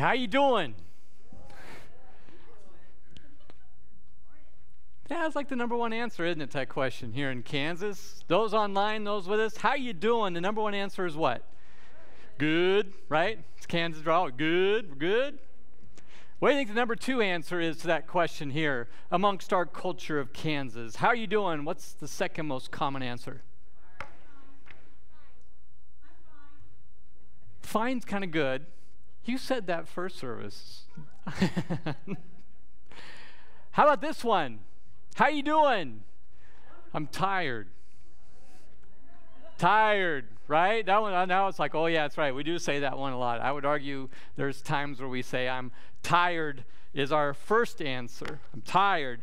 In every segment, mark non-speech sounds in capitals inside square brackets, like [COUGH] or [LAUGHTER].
How you doing? It's like the number one answer, isn't it, to that question here in Kansas? Those online, those with us, how you doing? The number one answer is what? Good, right? It's Kansas draw. Good, good. What do you think the number two answer is to that question here amongst our culture of Kansas? How are you doing? What's the second most common answer? Fine's kind of good. You said that first service. [LAUGHS] How about this one? How you doing? I'm tired. Tired, right? That one now it's like, oh yeah, that's right. We do say that one a lot. I would argue there's times where we say I'm tired is our first answer. I'm tired.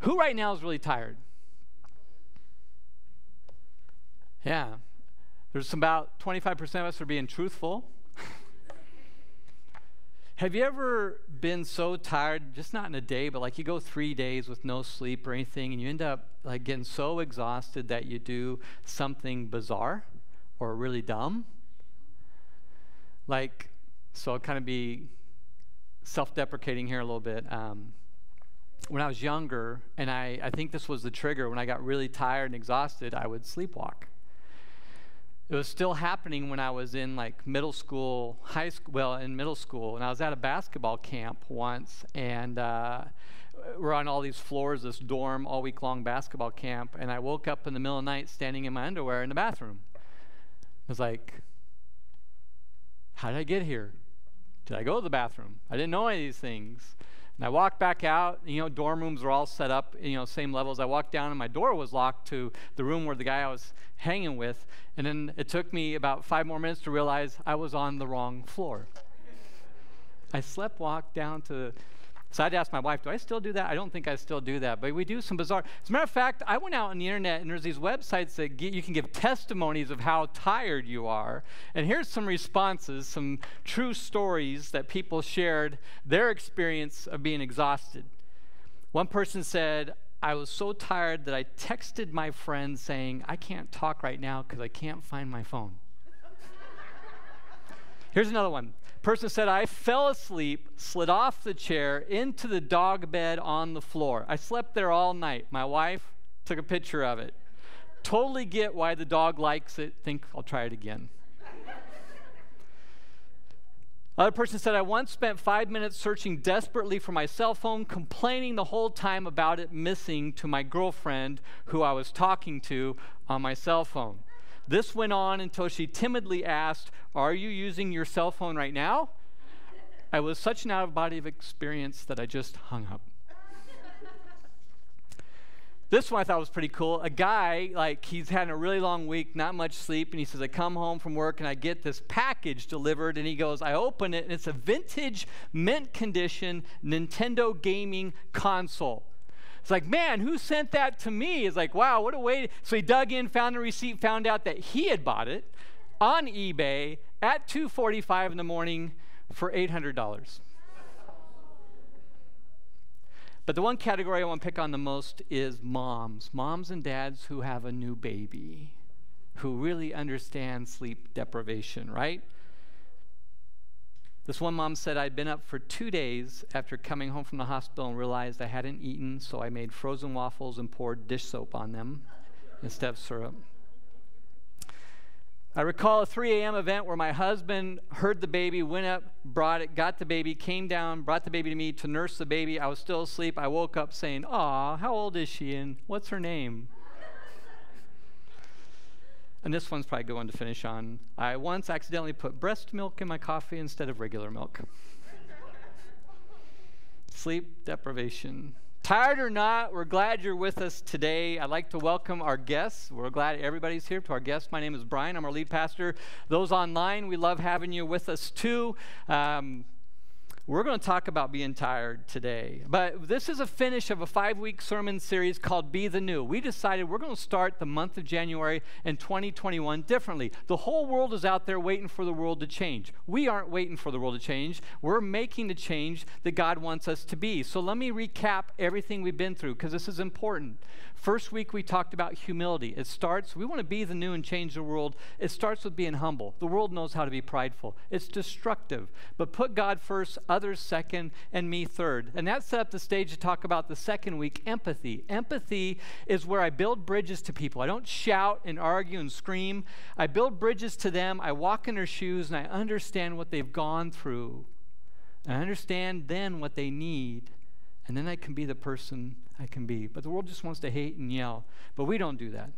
Who right now is really tired? Yeah. There's about 25% of us are being truthful. Have you ever been so tired, just not in a day, but like you go three days with no sleep or anything, and you end up like getting so exhausted that you do something bizarre or really dumb? Like, so I'll kind of be self deprecating here a little bit. Um, when I was younger, and I, I think this was the trigger, when I got really tired and exhausted, I would sleepwalk it was still happening when I was in like middle school, high school, well, in middle school. And I was at a basketball camp once, and uh, we're on all these floors, this dorm, all week long basketball camp. And I woke up in the middle of the night standing in my underwear in the bathroom. I was like, how did I get here? Did I go to the bathroom? I didn't know any of these things. And I walked back out, you know, dorm rooms are all set up, you know, same levels. I walked down and my door was locked to the room where the guy I was hanging with. And then it took me about five more minutes to realize I was on the wrong floor. I slept walked down to so I'd ask my wife, do I still do that? I don't think I still do that, but we do some bizarre. As a matter of fact, I went out on the internet and there's these websites that get, you can give testimonies of how tired you are. And here's some responses, some true stories that people shared their experience of being exhausted. One person said, I was so tired that I texted my friend saying, I can't talk right now because I can't find my phone. [LAUGHS] Here's another one. Person said, I fell asleep, slid off the chair into the dog bed on the floor. I slept there all night. My wife took a picture of it. Totally get why the dog likes it. Think I'll try it again. Another person said, I once spent five minutes searching desperately for my cell phone, complaining the whole time about it missing to my girlfriend who I was talking to on my cell phone. This went on until she timidly asked, Are you using your cell phone right now? I was such an out of body of experience that I just hung up. this one I thought was pretty cool. A guy, like, he's had a really long week, not much sleep, and he says, I come home from work and I get this package delivered, and he goes, I open it, and it's a vintage, mint condition Nintendo gaming console. It's like, man, who sent that to me? It's like, wow, what a way. So he dug in, found the receipt, found out that he had bought it on eBay at 2:45 in the morning for $800. But the one category I want to pick on the most is moms. Moms and dads who have a new baby, who really understand sleep deprivation, right? This one mom said, I'd been up for two days after coming home from the hospital and realized I hadn't eaten, so I made frozen waffles and poured dish soap on them instead of syrup. I recall a 3 a.m. event where my husband heard the baby, went up, brought it, got the baby, came down, brought the baby to me to nurse the baby. I was still asleep. I woke up saying, Aw, how old is she and what's her name? And this one's probably going to finish on. I once accidentally put breast milk in my coffee instead of regular milk. [LAUGHS] Sleep deprivation. Tired or not, we're glad you're with us today. I'd like to welcome our guests. We're glad everybody's here. To our guests, my name is Brian. I'm our lead pastor. Those online, we love having you with us too. Um, we're going to talk about being tired today. But this is a finish of a five week sermon series called Be the New. We decided we're going to start the month of January in 2021 differently. The whole world is out there waiting for the world to change. We aren't waiting for the world to change. We're making the change that God wants us to be. So let me recap everything we've been through because this is important. First week, we talked about humility. It starts, we want to be the new and change the world. It starts with being humble. The world knows how to be prideful, it's destructive. But put God first, others second, and me third. And that set up the stage to talk about the second week empathy. Empathy is where I build bridges to people. I don't shout and argue and scream. I build bridges to them. I walk in their shoes and I understand what they've gone through. And I understand then what they need. And then I can be the person I can be. But the world just wants to hate and yell. But we don't do that.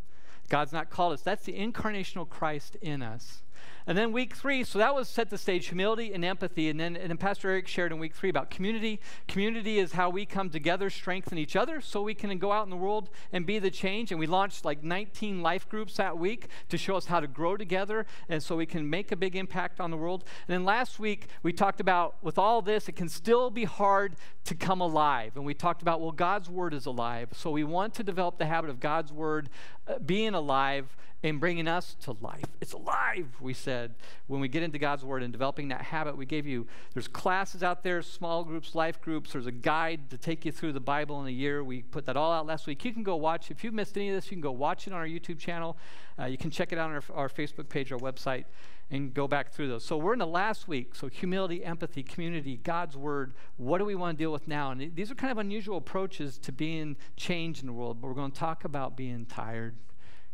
God's not called us. That's the incarnational Christ in us. And then week three, so that was set the stage humility and empathy. And then, and then Pastor Eric shared in week three about community. Community is how we come together, strengthen each other, so we can go out in the world and be the change. And we launched like 19 life groups that week to show us how to grow together and so we can make a big impact on the world. And then last week, we talked about with all this, it can still be hard to come alive. And we talked about, well, God's word is alive. So we want to develop the habit of God's word uh, being alive and bringing us to life. It's alive, we said, when we get into God's Word and developing that habit. We gave you, there's classes out there, small groups, life groups. There's a guide to take you through the Bible in a year. We put that all out last week. You can go watch. If you've missed any of this, you can go watch it on our YouTube channel. Uh, you can check it out on our, our Facebook page, our website, and go back through those. So we're in the last week. So humility, empathy, community, God's Word. What do we want to deal with now? And these are kind of unusual approaches to being changed in the world, but we're going to talk about being tired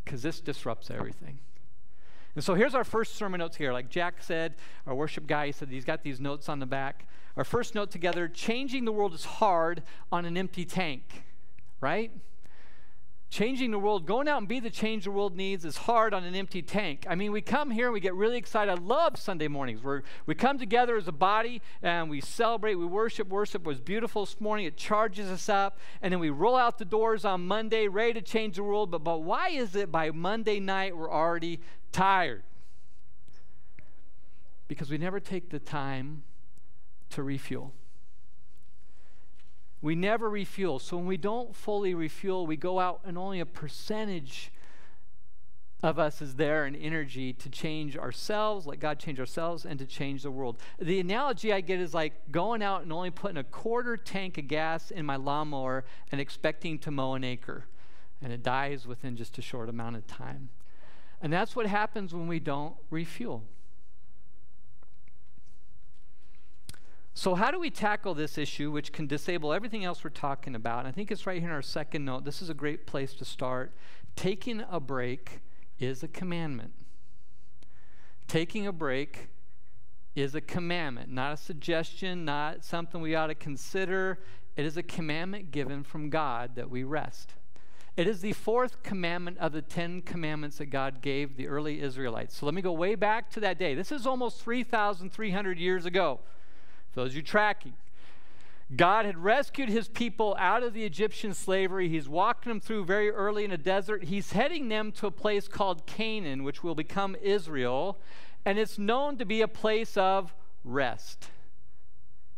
because this disrupts everything. And so here's our first sermon notes here. Like Jack said, our worship guy, said he's got these notes on the back. Our first note together changing the world is hard on an empty tank, right? Changing the world, going out and be the change the world needs is hard on an empty tank. I mean, we come here and we get really excited. I love Sunday mornings. we we come together as a body and we celebrate, we worship. Worship was beautiful this morning. It charges us up. And then we roll out the doors on Monday, ready to change the world. But, but why is it by Monday night we're already tired? Because we never take the time to refuel. We never refuel. So when we don't fully refuel, we go out and only a percentage of us is there in energy to change ourselves, let God change ourselves, and to change the world. The analogy I get is like going out and only putting a quarter tank of gas in my lawnmower and expecting to mow an acre. And it dies within just a short amount of time. And that's what happens when we don't refuel. So, how do we tackle this issue, which can disable everything else we're talking about? And I think it's right here in our second note. This is a great place to start. Taking a break is a commandment. Taking a break is a commandment, not a suggestion, not something we ought to consider. It is a commandment given from God that we rest. It is the fourth commandment of the Ten Commandments that God gave the early Israelites. So let me go way back to that day. This is almost 3,300 years ago. Those you tracking, God had rescued his people out of the Egyptian slavery. He's walking them through very early in a desert. He's heading them to a place called Canaan, which will become Israel, and it's known to be a place of rest.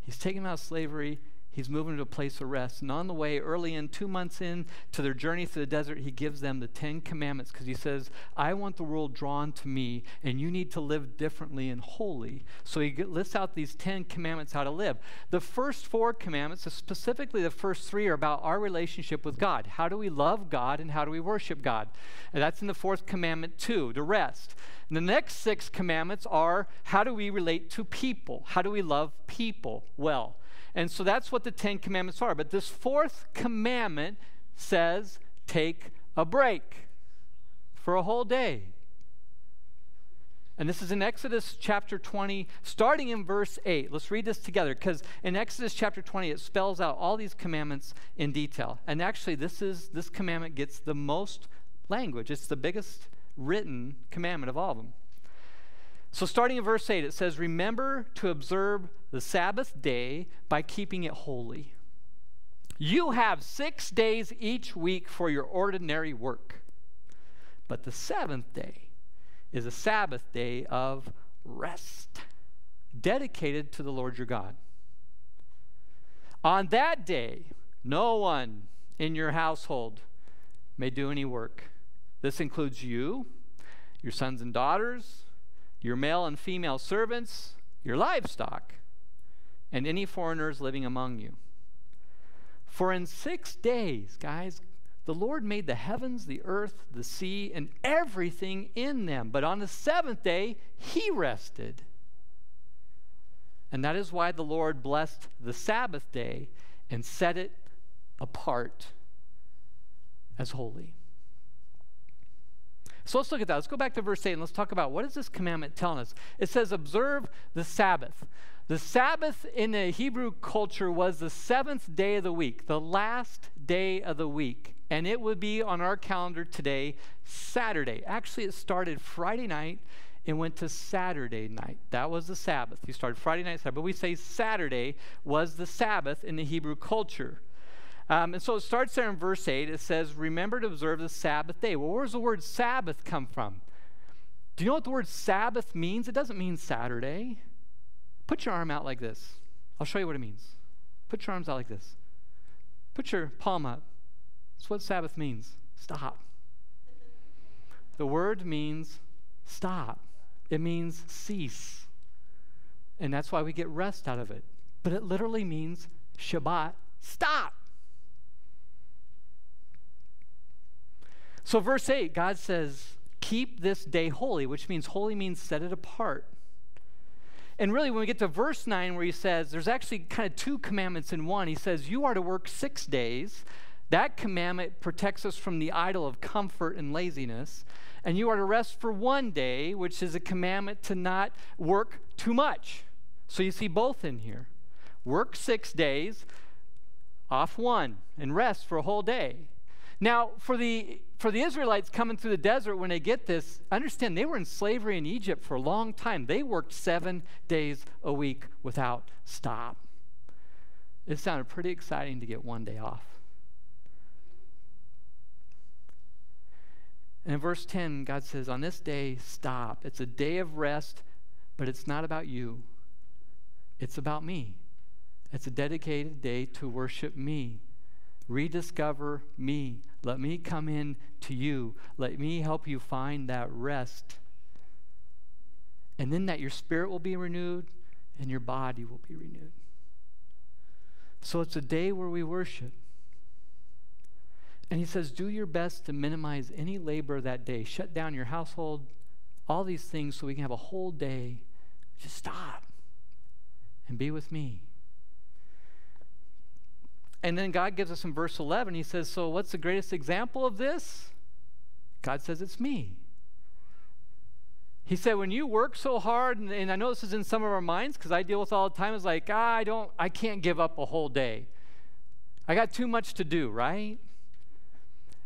He's taking them out of slavery He's moving to a place of rest. And on the way, early in, two months in to their journey through the desert, he gives them the Ten Commandments because he says, I want the world drawn to me, and you need to live differently and holy. So he lists out these Ten Commandments how to live. The first four commandments, specifically the first three, are about our relationship with God. How do we love God and how do we worship God? And that's in the fourth commandment, too, the rest. And the next six commandments are how do we relate to people? How do we love people well? And so that's what the Ten Commandments are. But this fourth commandment says take a break for a whole day. And this is in Exodus chapter 20, starting in verse 8. Let's read this together because in Exodus chapter 20, it spells out all these commandments in detail. And actually, this is this commandment gets the most language. It's the biggest written commandment of all of them. So, starting in verse 8, it says, Remember to observe the Sabbath day by keeping it holy. You have six days each week for your ordinary work, but the seventh day is a Sabbath day of rest, dedicated to the Lord your God. On that day, no one in your household may do any work. This includes you, your sons and daughters your male and female servants, your livestock, and any foreigners living among you. For in six days, guys, the Lord made the heavens, the earth, the sea, and everything in them. But on the seventh day, he rested. And that is why the Lord blessed the Sabbath day and set it apart as holy. So let's look at that. Let's go back to verse 8 and let's talk about what is this commandment telling us? It says, Observe the Sabbath. The Sabbath in the Hebrew culture was the seventh day of the week, the last day of the week. And it would be on our calendar today, Saturday. Actually, it started Friday night and went to Saturday night. That was the Sabbath. You started Friday night, Sabbath. But we say Saturday was the Sabbath in the Hebrew culture. Um, and so it starts there in verse 8. It says, Remember to observe the Sabbath day. Well, where does the word Sabbath come from? Do you know what the word Sabbath means? It doesn't mean Saturday. Put your arm out like this. I'll show you what it means. Put your arms out like this. Put your palm up. That's what Sabbath means. Stop. The word means stop, it means cease. And that's why we get rest out of it. But it literally means Shabbat, stop. So, verse 8, God says, Keep this day holy, which means holy means set it apart. And really, when we get to verse 9, where he says, there's actually kind of two commandments in one. He says, You are to work six days. That commandment protects us from the idol of comfort and laziness. And you are to rest for one day, which is a commandment to not work too much. So you see both in here. Work six days, off one, and rest for a whole day. Now, for the for the Israelites coming through the desert when they get this, understand they were in slavery in Egypt for a long time. They worked seven days a week without stop. It sounded pretty exciting to get one day off. And in verse 10, God says, On this day, stop. It's a day of rest, but it's not about you, it's about me. It's a dedicated day to worship me, rediscover me. Let me come in to you. Let me help you find that rest. And then that your spirit will be renewed and your body will be renewed. So it's a day where we worship. And he says, do your best to minimize any labor that day. Shut down your household, all these things so we can have a whole day. Just stop and be with me. And then God gives us in verse 11, he says, So what's the greatest example of this? God says, It's me. He said, when you work so hard, and, and I know this is in some of our minds because I deal with all the time, it's like, ah, I don't, I can't give up a whole day. I got too much to do, right?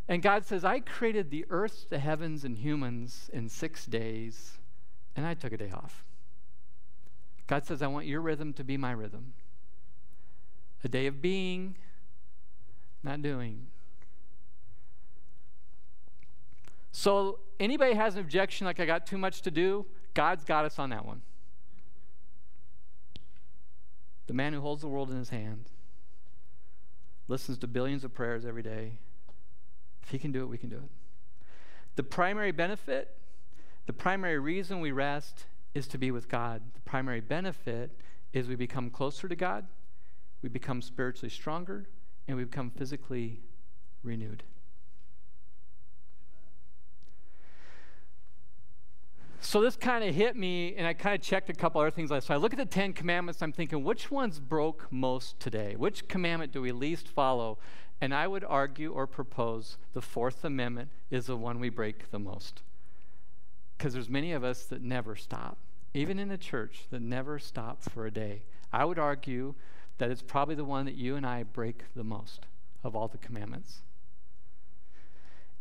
And God says, I created the earth, the heavens, and humans in six days, and I took a day off. God says, I want your rhythm to be my rhythm. A day of being, not doing. So, anybody has an objection like I got too much to do? God's got us on that one. The man who holds the world in his hand listens to billions of prayers every day if He can do it, we can do it. The primary benefit, the primary reason we rest is to be with God. The primary benefit is we become closer to God, we become spiritually stronger, and we become physically renewed. So this kind of hit me, and I kind of checked a couple other things. So I look at the Ten Commandments, I'm thinking, which ones broke most today? Which commandment do we least follow? And I would argue or propose the Fourth Amendment is the one we break the most. Because there's many of us that never stop, even in a church, that never stop for a day. I would argue that it's probably the one that you and I break the most of all the commandments.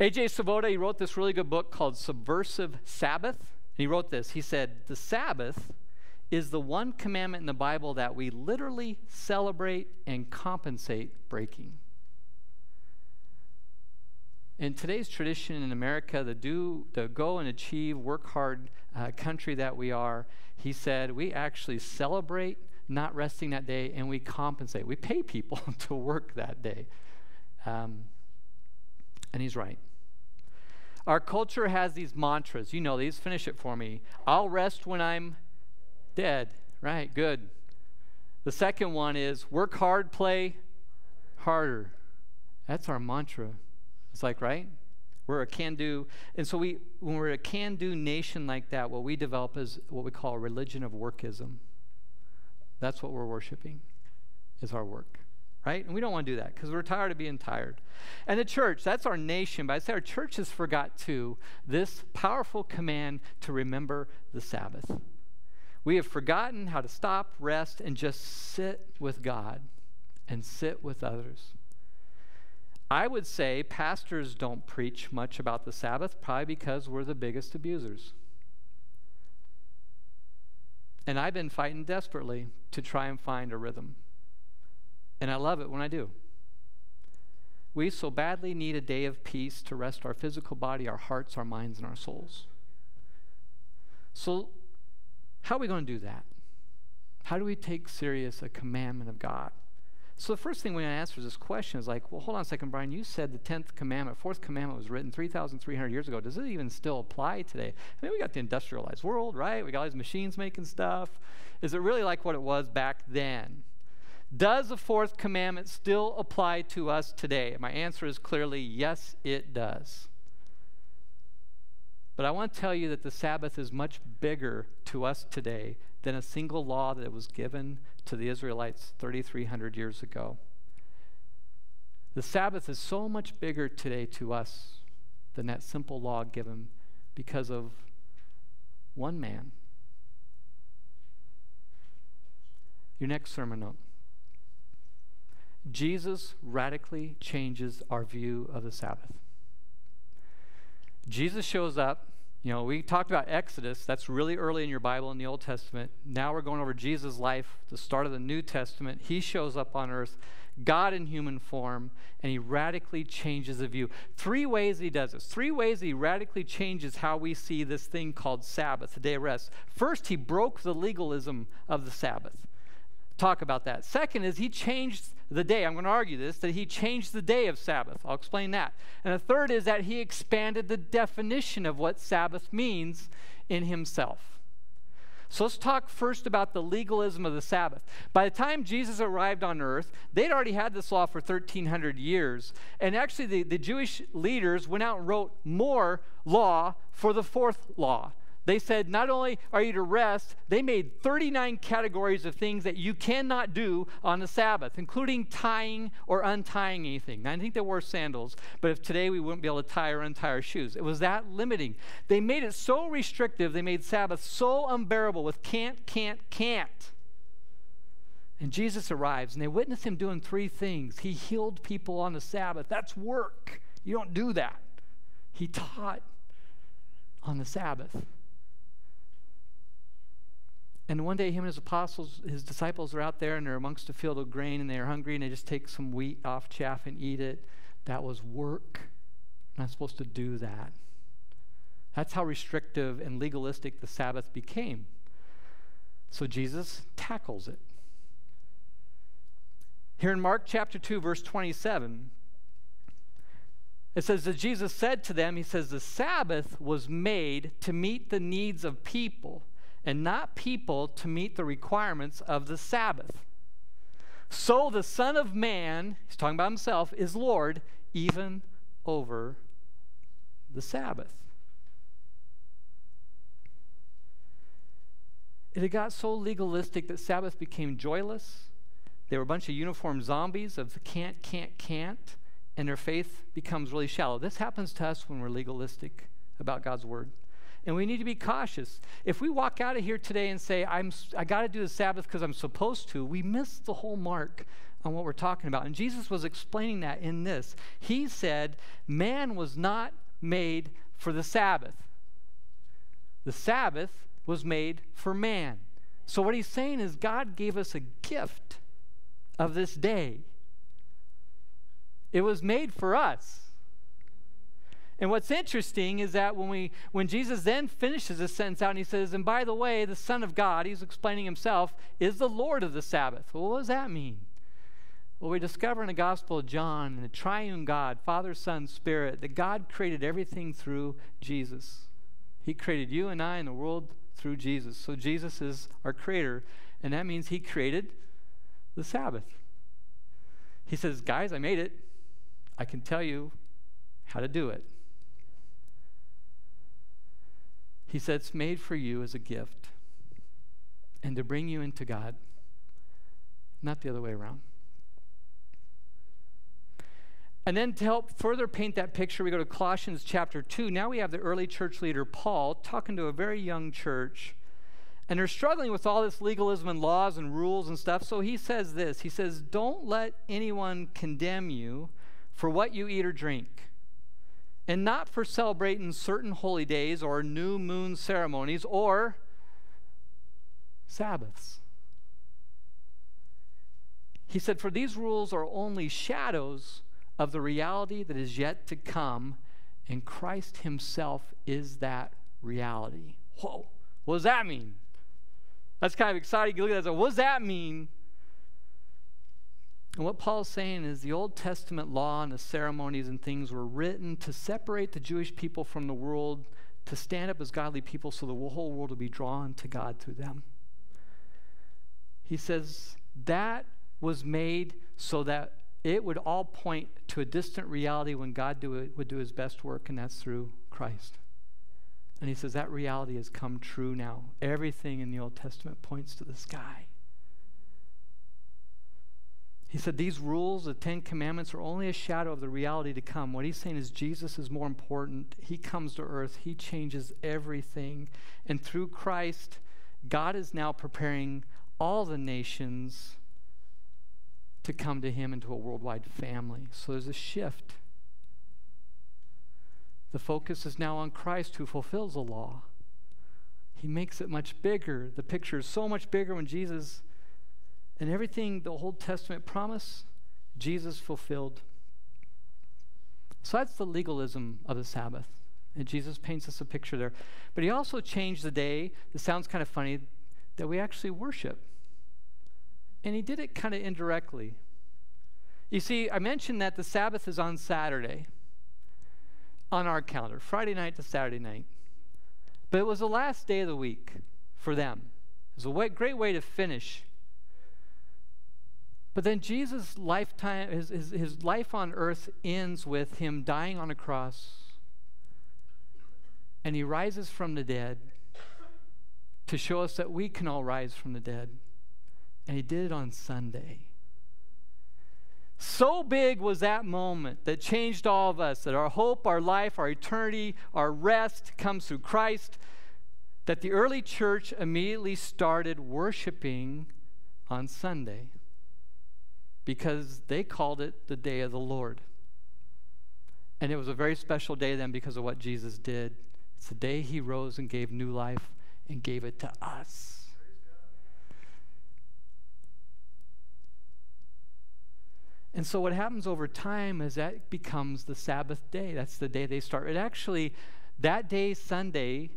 A.J. Swoboda, he wrote this really good book called Subversive Sabbath. And he wrote this. He said, The Sabbath is the one commandment in the Bible that we literally celebrate and compensate breaking in today's tradition in America, the do, the go and achieve, work hard uh, country that we are, he said, we actually celebrate not resting that day and we compensate. We pay people [LAUGHS] to work that day. Um, and he's right. Our culture has these mantras. You know these. Finish it for me. I'll rest when I'm dead. Right, good. The second one is work hard, play harder. That's our mantra. It's like, right? We're a can do. And so we, when we're a can do nation like that, what we develop is what we call a religion of workism. That's what we're worshiping, is our work. Right? And we don't want to do that because we're tired of being tired. And the church, that's our nation, but I'd say our church has forgot too this powerful command to remember the Sabbath. We have forgotten how to stop, rest, and just sit with God and sit with others. I would say pastors don't preach much about the Sabbath, probably because we're the biggest abusers. And I've been fighting desperately to try and find a rhythm. And I love it when I do. We so badly need a day of peace to rest our physical body, our hearts, our minds, and our souls. So, how are we going to do that? How do we take serious a commandment of God? So the first thing we want to answer is this question is like, well, hold on a second, Brian. You said the 10th commandment, fourth commandment was written 3,300 years ago. Does it even still apply today? I mean, we got the industrialized world, right? We got all these machines making stuff. Is it really like what it was back then? Does the fourth commandment still apply to us today? My answer is clearly yes, it does. But I want to tell you that the Sabbath is much bigger to us today than a single law that was given to the Israelites 3,300 years ago. The Sabbath is so much bigger today to us than that simple law given because of one man. Your next sermon note. Jesus radically changes our view of the Sabbath. Jesus shows up you know, we talked about Exodus. That's really early in your Bible in the Old Testament. Now we're going over Jesus' life, the start of the New Testament. He shows up on earth, God in human form, and he radically changes the view. Three ways he does this. Three ways he radically changes how we see this thing called Sabbath, the day of rest. First, he broke the legalism of the Sabbath. Talk about that. Second is he changed the day. I'm going to argue this that he changed the day of Sabbath. I'll explain that. And the third is that he expanded the definition of what Sabbath means in himself. So let's talk first about the legalism of the Sabbath. By the time Jesus arrived on earth, they'd already had this law for 1,300 years. And actually, the, the Jewish leaders went out and wrote more law for the fourth law. They said, not only are you to rest, they made 39 categories of things that you cannot do on the Sabbath, including tying or untying anything. Now, I think they wore sandals, but if today we wouldn't be able to tie or untie our shoes. It was that limiting. They made it so restrictive, they made Sabbath so unbearable with can't, can't, can't. And Jesus arrives, and they witness him doing three things. He healed people on the Sabbath. That's work. You don't do that. He taught on the Sabbath. And one day, him and his apostles, his disciples are out there and they're amongst a field of grain and they're hungry and they just take some wheat off chaff and eat it. That was work. I'm not supposed to do that. That's how restrictive and legalistic the Sabbath became. So Jesus tackles it. Here in Mark chapter 2, verse 27, it says that Jesus said to them, He says, The Sabbath was made to meet the needs of people and not people to meet the requirements of the Sabbath. So the Son of Man, he's talking about himself, is Lord even over the Sabbath. It had got so legalistic that Sabbath became joyless. They were a bunch of uniform zombies of the can't, can't, can't, and their faith becomes really shallow. This happens to us when we're legalistic about God's word and we need to be cautious. If we walk out of here today and say, I'm, I got to do the Sabbath because I'm supposed to, we miss the whole mark on what we're talking about. And Jesus was explaining that in this. He said, Man was not made for the Sabbath, the Sabbath was made for man. So, what he's saying is, God gave us a gift of this day. It was made for us. And what's interesting is that when we when Jesus then finishes this sentence out and he says, and by the way, the Son of God, he's explaining himself, is the Lord of the Sabbath. Well, what does that mean? Well, we discover in the Gospel of John, in the triune God, Father, Son, Spirit, that God created everything through Jesus. He created you and I and the world through Jesus. So Jesus is our creator, and that means he created the Sabbath. He says, Guys, I made it. I can tell you how to do it. He said, It's made for you as a gift and to bring you into God, not the other way around. And then to help further paint that picture, we go to Colossians chapter 2. Now we have the early church leader, Paul, talking to a very young church. And they're struggling with all this legalism and laws and rules and stuff. So he says this He says, Don't let anyone condemn you for what you eat or drink, and not for celebrating certain holy days or new moon ceremonies or Sabbaths. He said, For these rules are only shadows of the reality that is yet to come, and Christ Himself is that reality. Whoa, what does that mean? That's kind of exciting. Look at that, what does that mean? And what Paul's saying is the Old Testament law and the ceremonies and things were written to separate the Jewish people from the world, to stand up as godly people so the whole world would be drawn to God through them. He says that was made so that it would all point to a distant reality when God do it, would do his best work, and that's through Christ. And he says that reality has come true now. Everything in the Old Testament points to this guy. He said these rules, the Ten Commandments, are only a shadow of the reality to come. What he's saying is Jesus is more important. He comes to earth, he changes everything. And through Christ, God is now preparing all the nations to come to him into a worldwide family. So there's a shift. The focus is now on Christ who fulfills the law. He makes it much bigger. The picture is so much bigger when Jesus and everything the Old Testament promised, Jesus fulfilled. So that's the legalism of the Sabbath. And Jesus paints us a picture there. But he also changed the day. It sounds kind of funny that we actually worship. And he did it kind of indirectly. You see, I mentioned that the Sabbath is on Saturday on our calendar, Friday night to Saturday night. But it was the last day of the week for them. It was a great way to finish. But then Jesus' lifetime, his, his, his life on earth ends with him dying on a cross. And he rises from the dead to show us that we can all rise from the dead. And he did it on Sunday. So big was that moment that changed all of us, that our hope, our life, our eternity, our rest comes through Christ, that the early church immediately started worshiping on Sunday because they called it the day of the Lord. And it was a very special day then because of what Jesus did. It's the day he rose and gave new life and gave it to us. And so what happens over time is that becomes the Sabbath day. That's the day they start. It actually, that day, Sunday,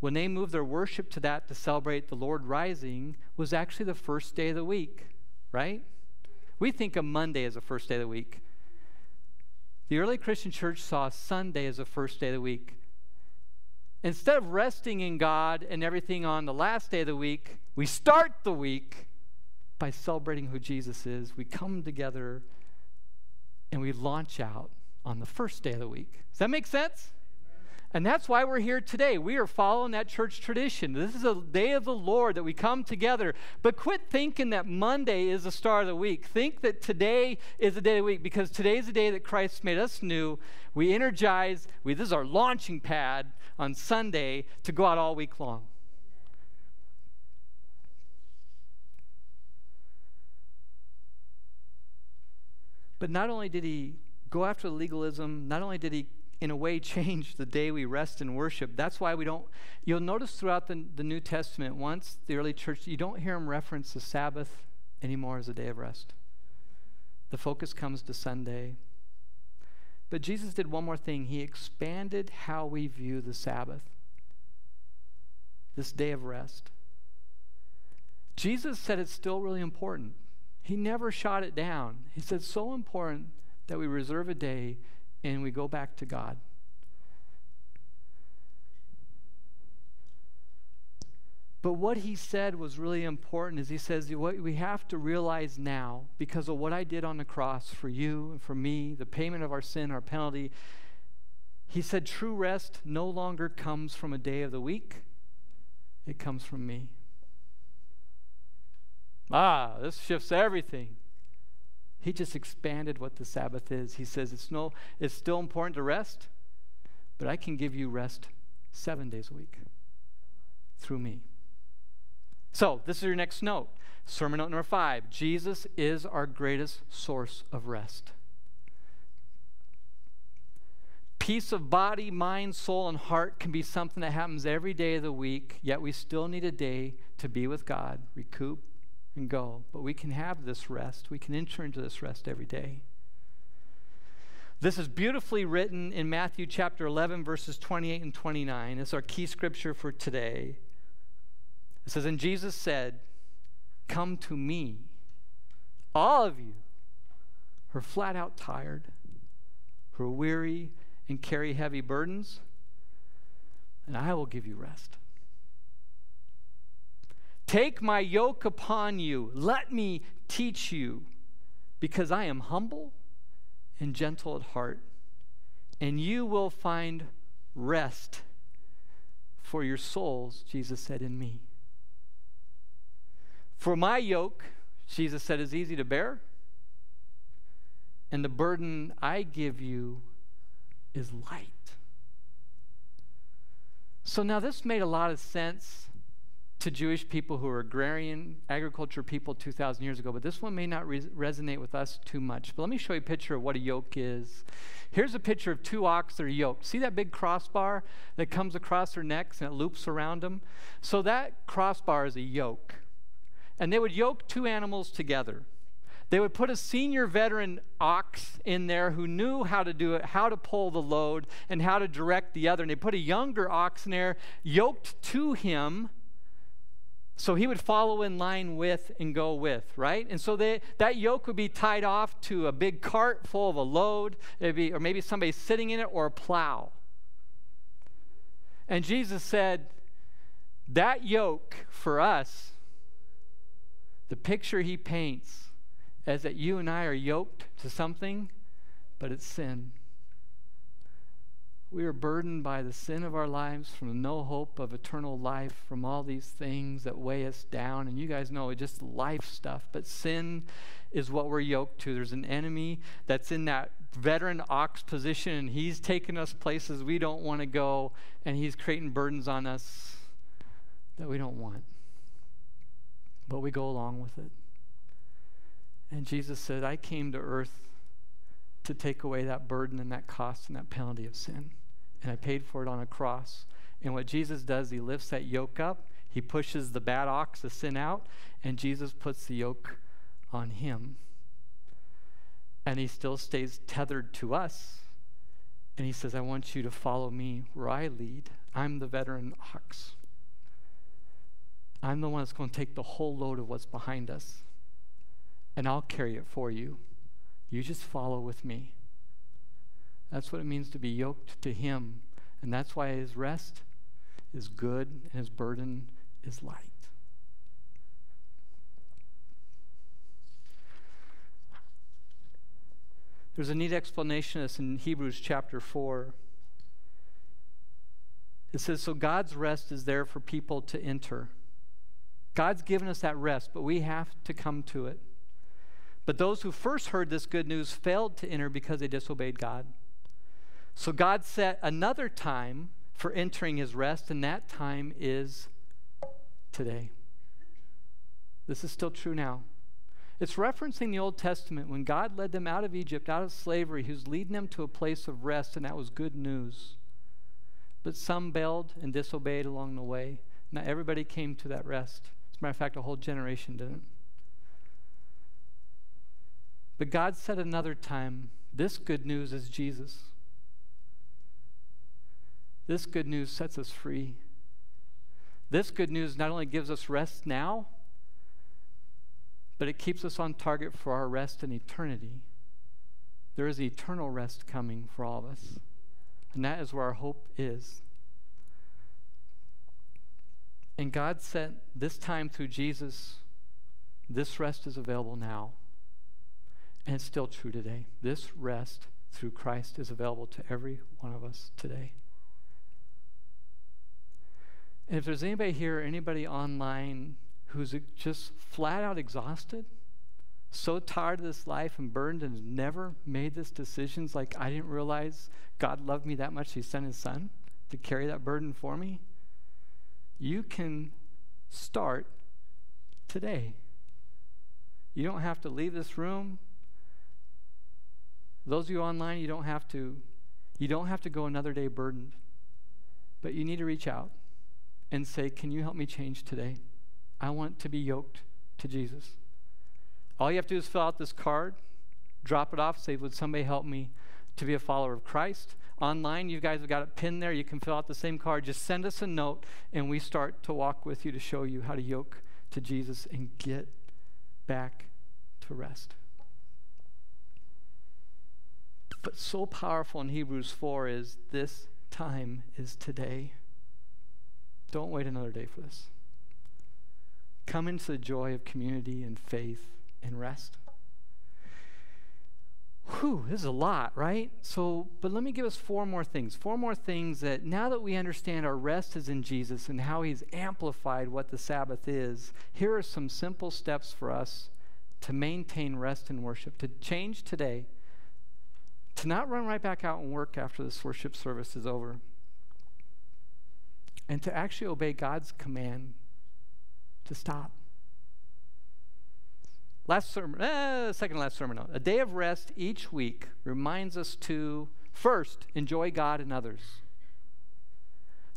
when they moved their worship to that to celebrate the Lord rising, was actually the first day of the week, right? We think of Monday as the first day of the week. The early Christian church saw Sunday as the first day of the week. Instead of resting in God and everything on the last day of the week, we start the week by celebrating who Jesus is, we come together and we launch out on the first day of the week. Does that make sense? And that's why we're here today. We are following that church tradition. This is a day of the Lord that we come together. But quit thinking that Monday is the start of the week. Think that today is the day of the week because today is the day that Christ made us new. We energize, we, this is our launching pad on Sunday to go out all week long. But not only did he go after legalism, not only did he, in a way, [LAUGHS] change the day we rest and worship, that's why we don't, you'll notice throughout the, the New Testament, once the early church, you don't hear him reference the Sabbath anymore as a day of rest. The focus comes to Sunday. But Jesus did one more thing. He expanded how we view the Sabbath, this day of rest. Jesus said it's still really important. He never shot it down. He said, so important that we reserve a day and we go back to God. But what he said was really important is he says, what we have to realize now, because of what I did on the cross for you and for me, the payment of our sin, our penalty, He said, True rest no longer comes from a day of the week, it comes from me. Ah, this shifts everything. He just expanded what the Sabbath is. He says it's no it's still important to rest, but I can give you rest 7 days a week through me. So, this is your next note. Sermon note number 5. Jesus is our greatest source of rest. Peace of body, mind, soul, and heart can be something that happens every day of the week, yet we still need a day to be with God, recoup, and go. But we can have this rest. We can enter into this rest every day. This is beautifully written in Matthew chapter 11, verses 28 and 29. It's our key scripture for today. It says, And Jesus said, Come to me, all of you who are flat out tired, who are weary and carry heavy burdens, and I will give you rest. Take my yoke upon you. Let me teach you, because I am humble and gentle at heart, and you will find rest for your souls, Jesus said, in me. For my yoke, Jesus said, is easy to bear, and the burden I give you is light. So now this made a lot of sense to Jewish people who are agrarian agriculture people 2,000 years ago, but this one may not re- resonate with us too much. But let me show you a picture of what a yoke is. Here's a picture of two ox that are yoked. See that big crossbar that comes across their necks and it loops around them? So that crossbar is a yoke. And they would yoke two animals together. They would put a senior veteran ox in there who knew how to do it, how to pull the load, and how to direct the other. And they put a younger ox in there, yoked to him, so he would follow in line with and go with, right? And so they, that yoke would be tied off to a big cart full of a load, be, or maybe somebody sitting in it, or a plow. And Jesus said, that yoke for us, the picture he paints is that you and I are yoked to something, but it's sin. We are burdened by the sin of our lives, from no hope of eternal life, from all these things that weigh us down. And you guys know it's just life stuff. But sin is what we're yoked to. There's an enemy that's in that veteran ox position, and he's taking us places we don't want to go, and he's creating burdens on us that we don't want. But we go along with it. And Jesus said, I came to earth to take away that burden and that cost and that penalty of sin. And I paid for it on a cross. And what Jesus does, he lifts that yoke up, he pushes the bad ox, the sin out, and Jesus puts the yoke on him. And he still stays tethered to us. And he says, I want you to follow me where I lead. I'm the veteran ox. I'm the one that's going to take the whole load of what's behind us and I'll carry it for you. You just follow with me. That's what it means to be yoked to Him. And that's why His rest is good and His burden is light. There's a neat explanation of this in Hebrews chapter 4. It says, So God's rest is there for people to enter. God's given us that rest, but we have to come to it. But those who first heard this good news failed to enter because they disobeyed God. So God set another time for entering his rest, and that time is today. This is still true now. It's referencing the Old Testament when God led them out of Egypt, out of slavery. He was leading them to a place of rest, and that was good news. But some bailed and disobeyed along the way. Not everybody came to that rest. As a matter of fact, a whole generation didn't. But God said another time, this good news is Jesus. This good news sets us free. This good news not only gives us rest now, but it keeps us on target for our rest in eternity. There is eternal rest coming for all of us. And that is where our hope is. And God sent this time through Jesus, this rest is available now. And it's still true today. This rest through Christ is available to every one of us today. And if there's anybody here, anybody online who's just flat out exhausted, so tired of this life and burdened and never made this decisions like I didn't realize God loved me that much, He sent His Son to carry that burden for me, you can start today. You don't have to leave this room. Those of you online, you don't have to you don't have to go another day burdened. But you need to reach out and say, "Can you help me change today? I want to be yoked to Jesus." All you have to do is fill out this card, drop it off, say, Would somebody help me to be a follower of Christ? Online, you guys have got it pinned there. You can fill out the same card. Just send us a note, and we start to walk with you to show you how to yoke to Jesus and get back to rest. But so powerful in Hebrews 4 is this time is today. Don't wait another day for this. Come into the joy of community and faith and rest. Whew, this is a lot, right? So, but let me give us four more things. Four more things that now that we understand our rest is in Jesus and how He's amplified what the Sabbath is, here are some simple steps for us to maintain rest and worship, to change today, to not run right back out and work after this worship service is over, and to actually obey God's command to stop. Last sermon, eh, second last sermon. A day of rest each week reminds us to first enjoy God and others.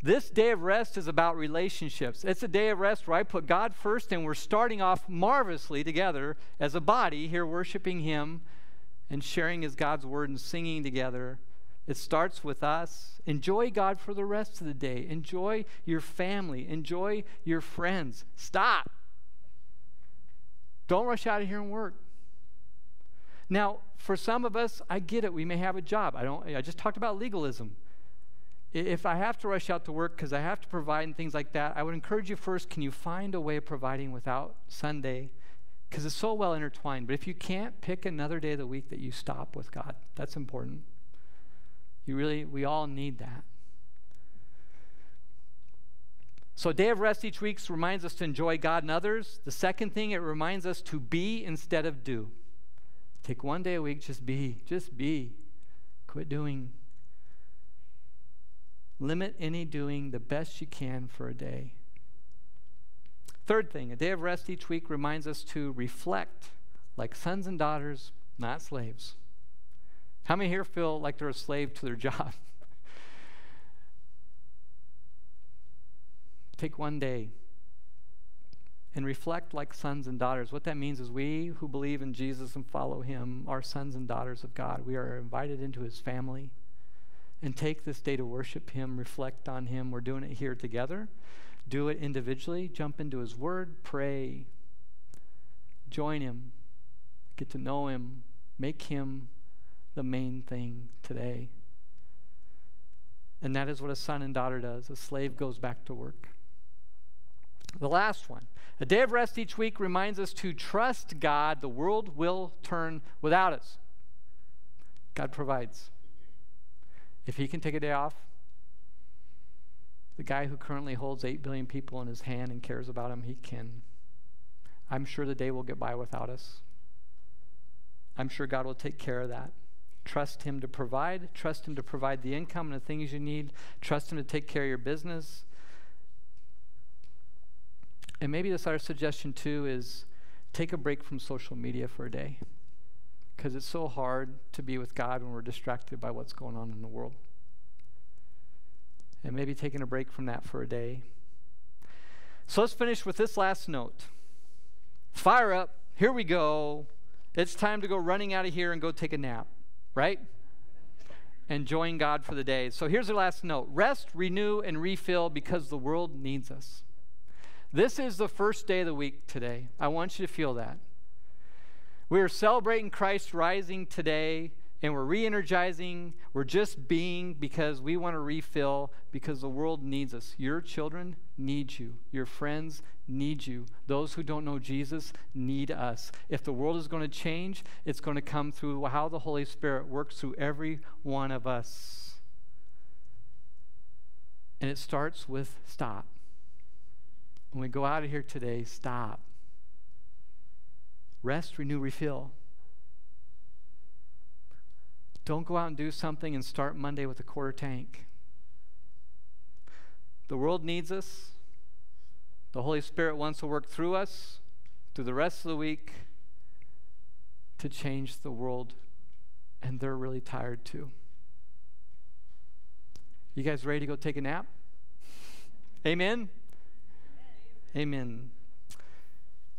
This day of rest is about relationships. It's a day of rest where I put God first and we're starting off marvelously together as a body here worshiping Him and sharing His God's word and singing together. It starts with us. Enjoy God for the rest of the day. Enjoy your family. Enjoy your friends. Stop. Don't rush out of here and work. Now, for some of us, I get it. We may have a job. I don't I just talked about legalism. If I have to rush out to work because I have to provide and things like that, I would encourage you first, can you find a way of providing without Sunday? Because it's so well intertwined. But if you can't, pick another day of the week that you stop with God. That's important. You really, we all need that. So, a day of rest each week reminds us to enjoy God and others. The second thing, it reminds us to be instead of do. Take one day a week, just be. Just be. Quit doing. Limit any doing the best you can for a day. Third thing, a day of rest each week reminds us to reflect like sons and daughters, not slaves. How many here feel like they're a slave to their [LAUGHS] job? Take one day and reflect like sons and daughters. What that means is we who believe in Jesus and follow him are sons and daughters of God. We are invited into his family. And take this day to worship him, reflect on him. We're doing it here together. Do it individually. Jump into his word, pray, join him, get to know him, make him the main thing today. And that is what a son and daughter does. A slave goes back to work. The last one. A day of rest each week reminds us to trust God. The world will turn without us. God provides. If He can take a day off, the guy who currently holds 8 billion people in his hand and cares about them, he can. I'm sure the day will get by without us. I'm sure God will take care of that. Trust Him to provide. Trust Him to provide the income and the things you need. Trust Him to take care of your business. And maybe this our suggestion too is take a break from social media for a day. Because it's so hard to be with God when we're distracted by what's going on in the world. And maybe taking a break from that for a day. So let's finish with this last note. Fire up. Here we go. It's time to go running out of here and go take a nap, right? And join God for the day. So here's our last note rest, renew, and refill because the world needs us. This is the first day of the week today. I want you to feel that. We are celebrating Christ rising today, and we're re energizing. We're just being because we want to refill because the world needs us. Your children need you, your friends need you. Those who don't know Jesus need us. If the world is going to change, it's going to come through how the Holy Spirit works through every one of us. And it starts with stop. When we go out of here today, stop. Rest, renew, refill. Don't go out and do something and start Monday with a quarter tank. The world needs us. The Holy Spirit wants to work through us through the rest of the week to change the world. And they're really tired too. You guys ready to go take a nap? Amen? Amen.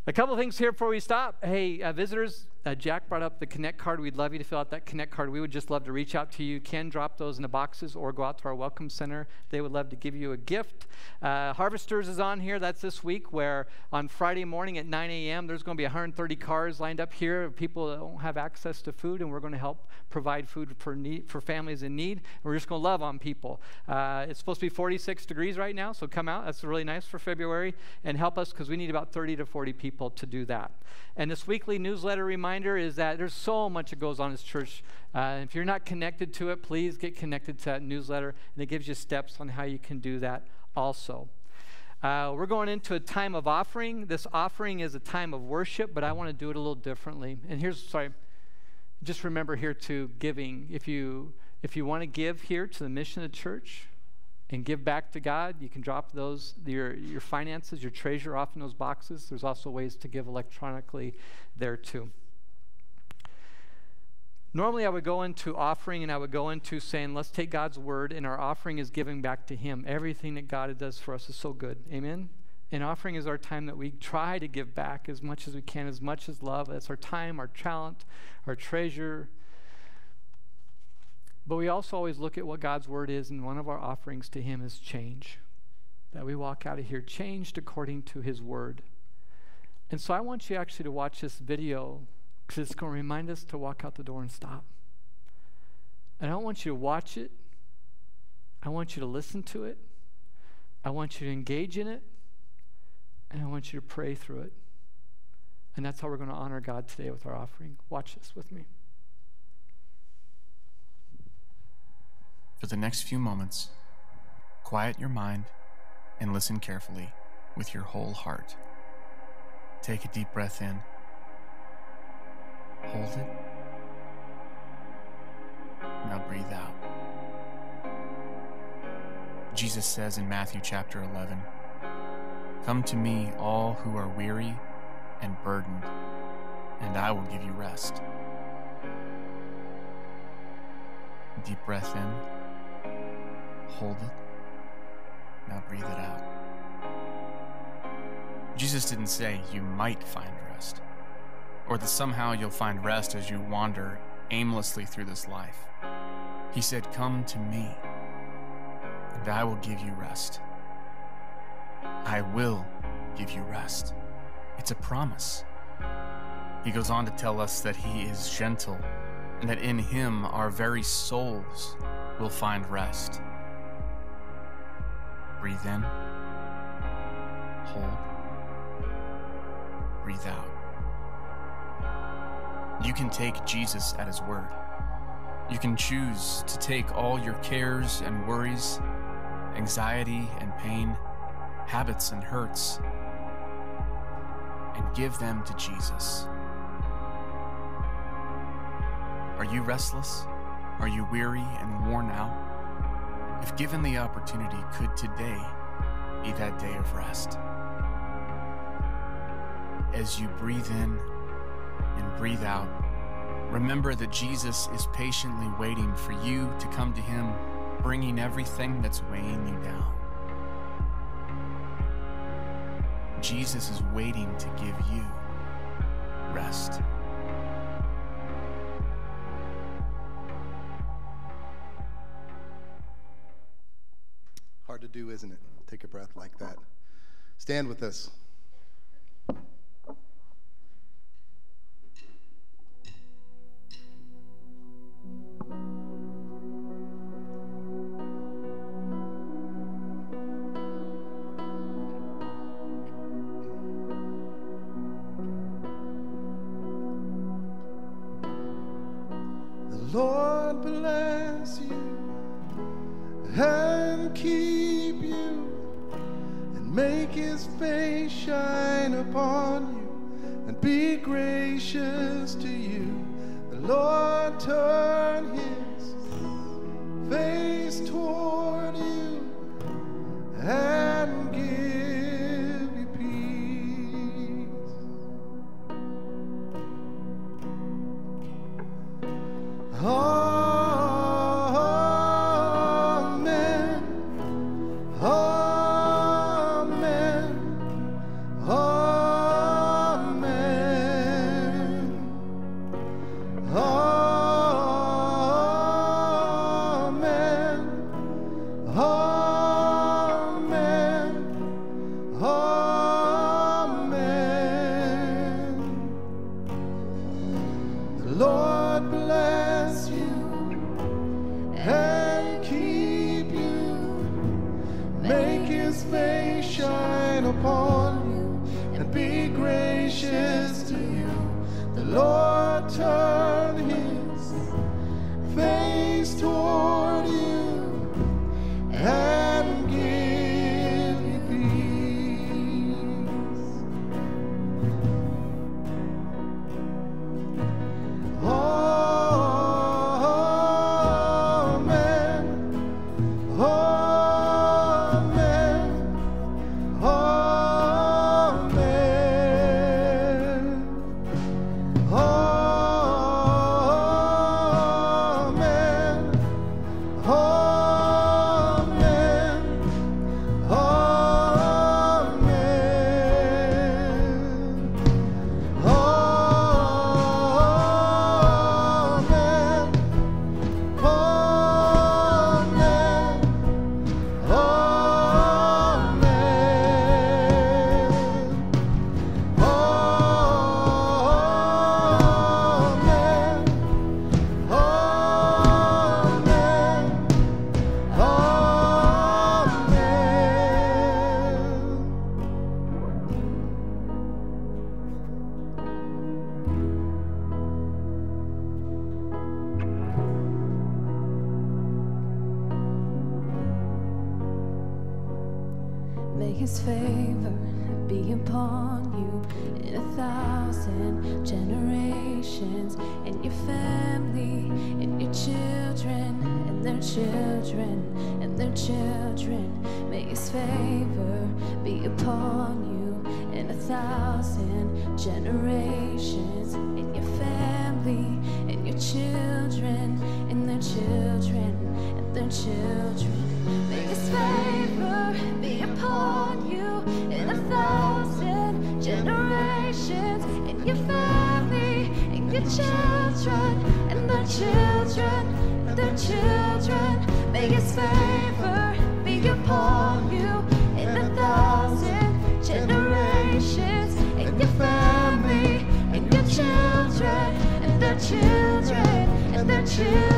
A couple things here before we stop. Hey, uh, visitors, uh, Jack brought up the Connect card. We'd love you to fill out that Connect card. We would just love to reach out to you. Can drop those in the boxes or go out to our Welcome Center. They would love to give you a gift. Uh, Harvesters is on here. That's this week, where on Friday morning at 9 a.m., there's going to be 130 cars lined up here of people that don't have access to food, and we're going to help provide food for, need, for families in need. We're just going to love on people. Uh, it's supposed to be 46 degrees right now, so come out. That's really nice for February, and help us because we need about 30 to 40 people to do that. And this weekly newsletter reminder is that there's so much that goes on in this church. Uh, if you're not connected to it, please get connected to that newsletter, and it gives you steps on how you can do that also. Uh, we're going into a time of offering. This offering is a time of worship, but I want to do it a little differently. And here's, sorry, just remember here to giving. If you if you want to give here to the mission of the church, and give back to God. You can drop those your your finances, your treasure off in those boxes. There's also ways to give electronically there too. Normally, I would go into offering and I would go into saying, let's take God's word, and our offering is giving back to Him. Everything that God does for us is so good. Amen? And offering is our time that we try to give back as much as we can, as much as love. That's our time, our talent, our treasure, but we also always look at what God's word is, and one of our offerings to Him is change. That we walk out of here changed according to His word. And so I want you actually to watch this video because it's going to remind us to walk out the door and stop. And I don't want you to watch it, I want you to listen to it, I want you to engage in it, and I want you to pray through it. And that's how we're going to honor God today with our offering. Watch this with me. For the next few moments, quiet your mind and listen carefully with your whole heart. Take a deep breath in, hold it. Now breathe out. Jesus says in Matthew chapter 11 Come to me, all who are weary and burdened, and I will give you rest. Deep breath in. Hold it. Now breathe it out. Jesus didn't say you might find rest, or that somehow you'll find rest as you wander aimlessly through this life. He said, Come to me, and I will give you rest. I will give you rest. It's a promise. He goes on to tell us that He is gentle, and that in Him our very souls will find rest. Breathe in. Hold. Breathe out. You can take Jesus at his word. You can choose to take all your cares and worries, anxiety and pain, habits and hurts, and give them to Jesus. Are you restless? Are you weary and worn out? If given the opportunity, could today be that day of rest? As you breathe in and breathe out, remember that Jesus is patiently waiting for you to come to Him, bringing everything that's weighing you down. Jesus is waiting to give you rest. Hard to do, isn't it? Take a breath like that. Stand with us. your family and your children and their children and their children.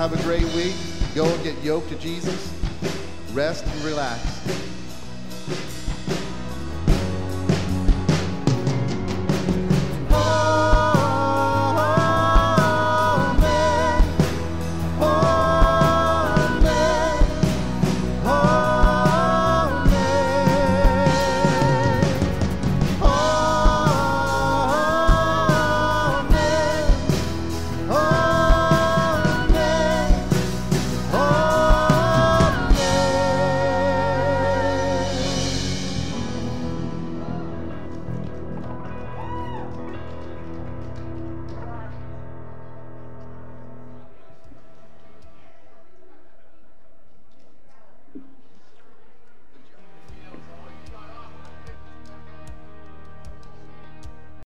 Have a great week. Go and get yoked to Jesus. Rest and relax.